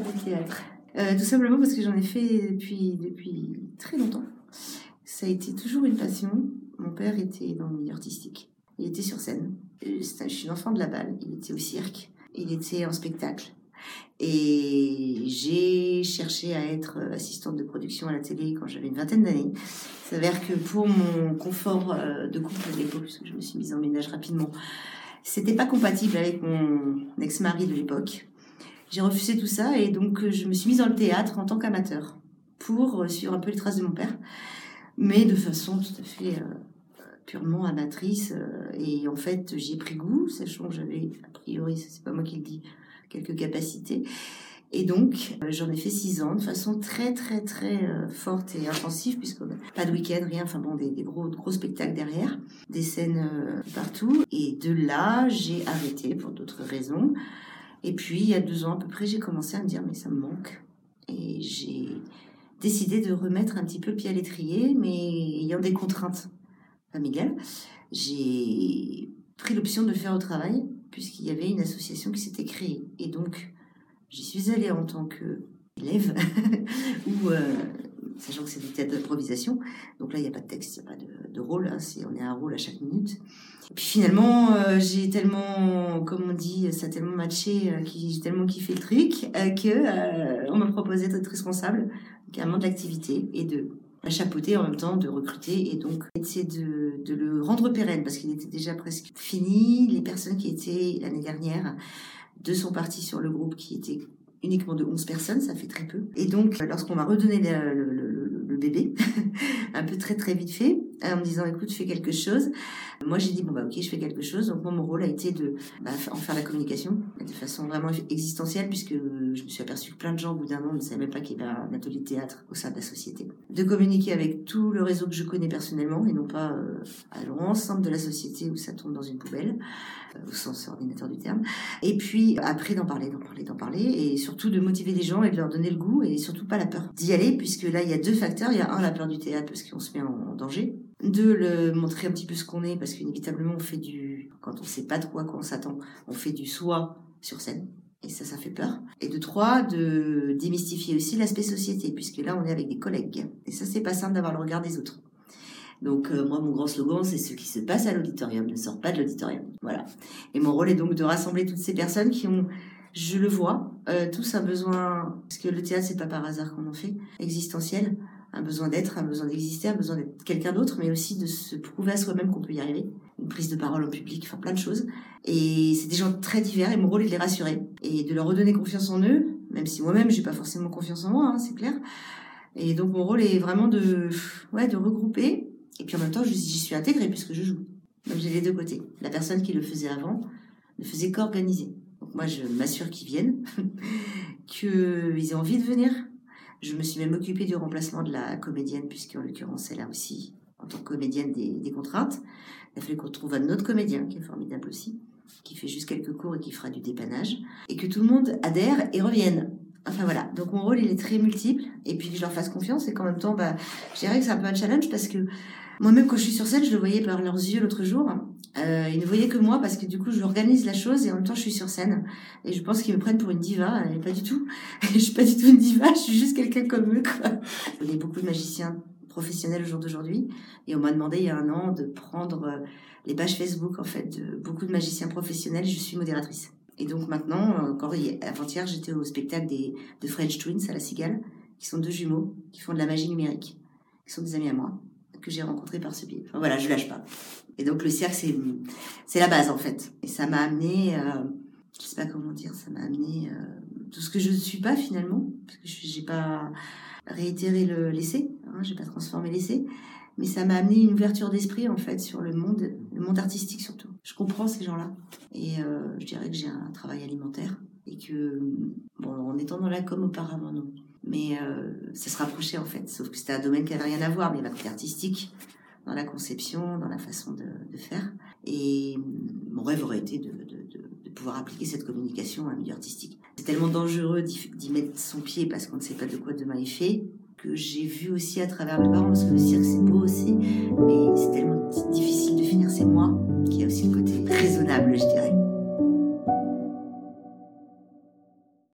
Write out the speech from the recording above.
faire du théâtre euh, Tout simplement parce que j'en ai fait depuis, depuis très longtemps. Ça a été toujours une passion. Mon père était dans le milieu artistique. Il était sur scène. Je suis une enfant de la balle. Il était au cirque. Il était en spectacle. Et j'ai cherché à être assistante de production à la télé quand j'avais une vingtaine d'années. Il s'avère que pour mon confort euh, de couple à l'époque, parce que je me suis mise en ménage rapidement, c'était pas compatible avec mon ex-mari de l'époque. J'ai refusé tout ça et donc je me suis mise dans le théâtre en tant qu'amateur pour euh, suivre un peu les traces de mon père, mais de façon tout à fait euh, purement amatrice. et en fait, j'y ai pris goût, sachant que j'avais, a priori, c'est pas moi qui le dis, quelques capacités. Et donc, euh, j'en ai fait six ans de façon très, très, très euh, forte et intensive, puisque pas de week-end, rien, enfin bon, des, gros, gros spectacles derrière, des scènes euh, partout. Et de là, j'ai arrêté pour d'autres raisons. Et puis, il y a deux ans à peu près, j'ai commencé à me dire, mais ça me manque. Et j'ai décidé de remettre un petit peu le pied à l'étrier, mais ayant des contraintes familiales. J'ai pris l'option de le faire au travail puisqu'il y avait une association qui s'était créée. Et donc, j'y suis allée en tant qu'élève, ou euh, sachant que c'est du théâtre d'improvisation. Donc là, il n'y a pas de texte, il n'y a pas de, rôle, hein, on est à un rôle à chaque minute. Et puis finalement, euh, j'ai tellement, comme on dit, ça a tellement matché, euh, j'ai tellement kiffé le truc, que on m'a proposé d'être responsable carrément de l'activité et de à chapeauter en même temps, de recruter et donc essayer de, le rendre pérenne parce qu'il était déjà presque fini. Les personnes qui étaient l'année dernière de son parti sur le groupe qui était uniquement de 11 personnes, ça fait très peu. Et donc, lorsqu'on m'a redonné le, bébé, un peu très très vite fait, en me disant écoute, fais quelque chose. Moi, j'ai dit bon bah ok, je fais quelque chose. Donc moi, mon rôle a été de bah, en faire la communication de façon vraiment existentielle, puisque je me suis aperçu que plein de gens au bout d'un an ne savaient même pas qu'il y avait un atelier théâtre au sein de la société. De communiquer avec tout le réseau que je connais personnellement et non pas euh, à l'ensemble de la société où ça tombe dans une poubelle, euh, au sens ordinateur du terme. Et puis après d'en parler, d'en parler, d'en parler, et surtout de motiver les gens et de leur donner le goût et surtout pas la peur d'y aller, puisque là il y a deux facteurs. Il y a un la peur du théâtre parce qu'on se met en danger de le montrer un petit peu ce qu'on est, parce qu'inévitablement on fait du, quand on sait pas de quoi on s'attend, on fait du soi sur scène. Et ça, ça fait peur. Et de trois, de démystifier aussi l'aspect société, puisque là, on est avec des collègues. Et ça, c'est pas simple d'avoir le regard des autres. Donc, euh, moi, mon grand slogan, c'est ce qui se passe à l'auditorium ne sort pas de l'auditorium. Voilà. Et mon rôle est donc de rassembler toutes ces personnes qui ont, je le vois, euh, tous un besoin, parce que le théâtre, c'est pas par hasard qu'on en fait, existentiel un besoin d'être, un besoin d'exister, un besoin d'être quelqu'un d'autre, mais aussi de se prouver à soi-même qu'on peut y arriver. Une prise de parole en public, enfin plein de choses. Et c'est des gens très divers et mon rôle est de les rassurer et de leur redonner confiance en eux, même si moi-même j'ai pas forcément confiance en moi, hein, c'est clair. Et donc mon rôle est vraiment de, ouais, de regrouper. Et puis en même temps, j'y suis intégrée puisque je joue. Donc j'ai les deux côtés. La personne qui le faisait avant ne faisait qu'organiser. Donc moi, je m'assure qu'ils viennent, qu'ils aient envie de venir, je me suis même occupée du remplacement de la comédienne, puisqu'en l'occurrence, elle a aussi, en tant que comédienne, des, contraintes. Il a fallu qu'on trouve un autre comédien, qui est formidable aussi, qui fait juste quelques cours et qui fera du dépannage, et que tout le monde adhère et revienne. Enfin voilà, donc mon rôle il est très multiple, et puis que je leur fasse confiance, et qu'en même temps, bah, je dirais que c'est un peu un challenge parce que moi-même quand je suis sur scène, je le voyais par leurs yeux l'autre jour, euh, ils ne voyaient que moi parce que du coup, je organise la chose et en même temps, je suis sur scène. Et je pense qu'ils me prennent pour une diva, et pas du tout. je suis pas du tout une diva, je suis juste quelqu'un comme eux. Quoi. Il y a beaucoup de magiciens professionnels au jour d'aujourd'hui. Et on m'a demandé il y a un an de prendre euh, les pages Facebook en fait de beaucoup de magiciens professionnels. Je suis modératrice. Et donc maintenant, encore avant-hier, j'étais au spectacle des, de French Twins à la Cigale, qui sont deux jumeaux, qui font de la magie numérique, qui sont des amis à moi, que j'ai rencontrés par ce biais. Enfin voilà, je lâche pas. Et donc le cirque, c'est, c'est la base en fait. Et ça m'a amené, euh, je sais pas comment dire, ça m'a amené euh, tout ce que je ne suis pas finalement, parce que j'ai pas réitéré le l'essai, hein, j'ai pas transformé l'essai, mais ça m'a amené une ouverture d'esprit en fait sur le monde, le monde artistique surtout. Je comprends ces gens-là et euh, je dirais que j'ai un travail alimentaire et que bon, en étant dans la com auparavant non, mais euh, ça se rapprochait en fait, sauf que c'était un domaine qui n'avait rien à voir, mais la côté artistique dans la conception, dans la façon de, faire. Et mon rêve aurait été de, pouvoir appliquer cette communication à un milieu artistique. C'est tellement dangereux d'y mettre son pied parce qu'on ne sait pas de quoi demain est fait que j'ai vu aussi à travers le parents, parce que le cirque c'est beau